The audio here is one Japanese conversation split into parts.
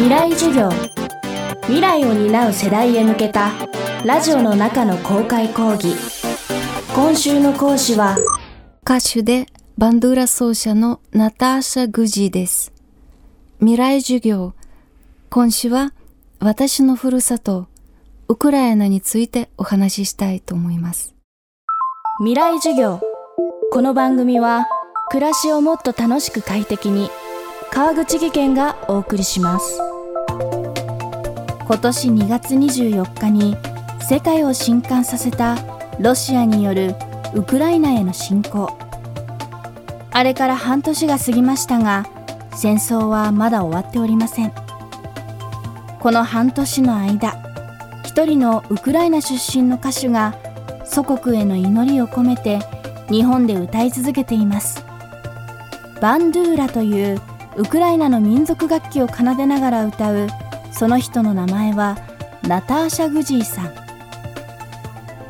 未来授業。未来を担う世代へ向けたラジオの中の公開講義。今週の講師は歌手でバンドゥーラ奏者のナターシャ・グジーです。未来授業。今週は私のふるさとウクライナについてお話ししたいと思います。未来授業。この番組は暮らしをもっと楽しく快適に川口義賢がお送りします今年2月24日に世界を震撼させたロシアによるウクライナへの侵攻。あれから半年が過ぎましたが戦争はまだ終わっておりません。この半年の間一人のウクライナ出身の歌手が祖国への祈りを込めて日本で歌い続けています。バンドゥーラというウクライナの民族楽器を奏でながら歌うその人の名前はナターシャ・グジーさん。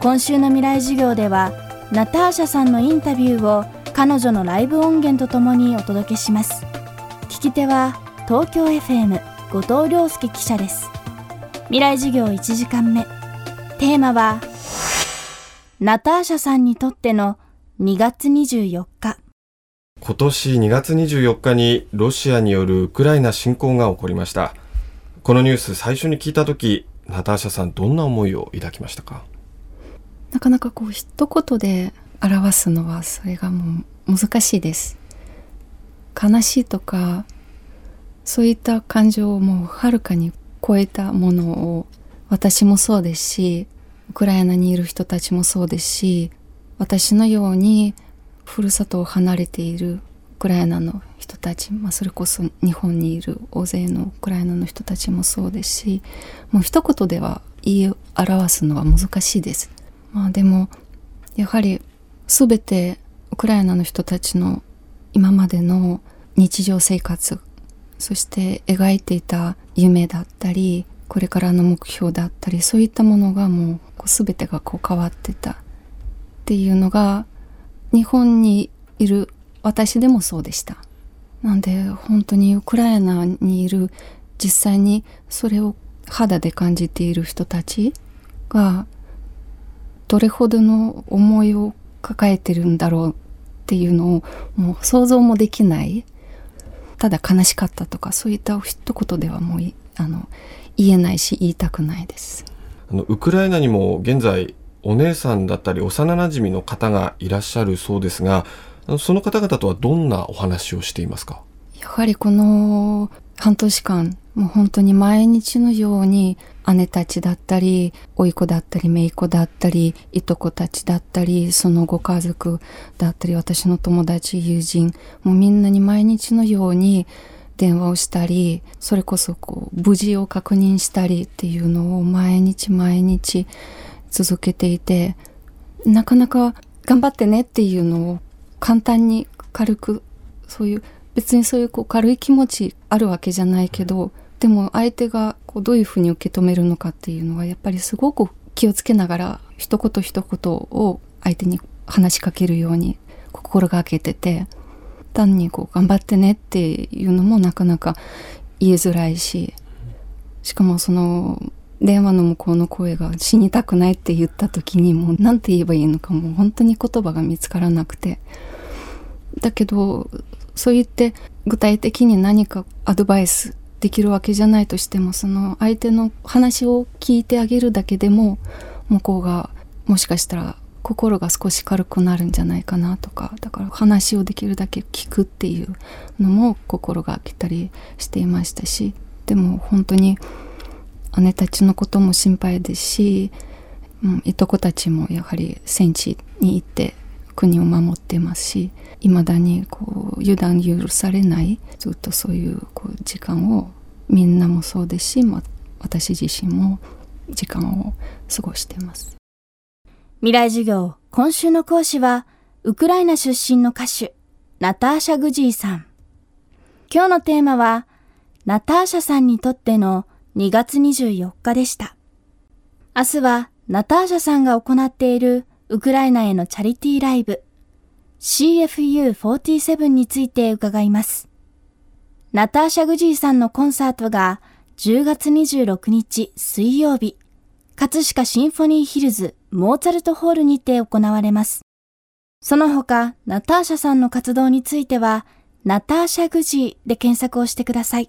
今週の未来授業ではナターシャさんのインタビューを彼女のライブ音源とともにお届けします。聞き手は東京 FM 後藤亮介記者です。未来授業1時間目。テーマはナターシャさんにとっての2月24日。今年2月24日にロシアによるウクライナ侵攻が起こりました。このニュース最初に聞いた時ナターシャさんどんな思いを抱きましたか？なかなかこう一言で表すのはそれがもう難しいです。悲しいとかそういった感情をもうはるかに超えたものを私もそうですしウクライナにいる人たちもそうですし私のようにふるさとを離れているクライナの人たち、まあ、それこそ日本にいる大勢のウクライナの人たちもそうですしもう一言では言い表すのは難しいです。まあ、でもやはり全てウクライナの人たちの今までの日常生活そして描いていた夢だったりこれからの目標だったりそういったものがもう全てがこう変わってたっていうのが日本にいる私でもそうでした。なんで本当にウクライナにいる実際にそれを肌で感じている人たちがどれほどの思いを抱えてるんだろうっていうのをもう想像もできないただ悲しかったとかそういった一言ではもうあの言えないし言いたくないですあのウクライナにも現在お姉さんだったり幼なじみの方がいらっしゃるそうですがその方々とはどんなお話をしていますか？やはりこの半年間もう本当に毎日のように姉たちだったり甥いっ子だったり姪っ子だったりいとこたちだったりそのご家族だったり私の友達友人もうみんなに毎日のように電話をしたりそれこそこう無事を確認したりっていうのを毎日毎日続けていてなかなか頑張ってねっていうのを簡単に軽くそういう別にそういうこう軽い気持ちあるわけじゃないけどでも相手がこうどういうふうに受け止めるのかっていうのはやっぱりすごく気をつけながら一言一言を相手に話しかけるように心がけてて単にこう頑張ってねっていうのもなかなか言いづらいししかもその電話の向こうの声が死にたくないって言った時にもう何て言えばいいのかもう本当に言葉が見つからなくて。だけどそう言って具体的に何かアドバイスできるわけじゃないとしてもその相手の話を聞いてあげるだけでも向こうがもしかしたら心が少し軽くなるんじゃないかなとか。だから話をできるだけ聞くっていうのも心がけたりしていましたし。でも本当に姉たちのことも心配ですし、うん、いとこたちもやはり戦地に行って国を守ってますしいまだにこう油断許されないずっとそういうこう時間をみんなもそうですし、ま、私自身も時間を過ごしてます。未来授業今週の講師はウクライナ出身の歌手ナターシャ・グジーさん。今日のテーマはナターシャさんにとっての2月24日でした。明日はナターシャさんが行っているウクライナへのチャリティーライブ CFU47 について伺います。ナターシャ・グジーさんのコンサートが10月26日水曜日、葛飾シンフォニーヒルズモーツァルトホールにて行われます。その他、ナターシャさんの活動については、ナターシャグジーで検索をしてください。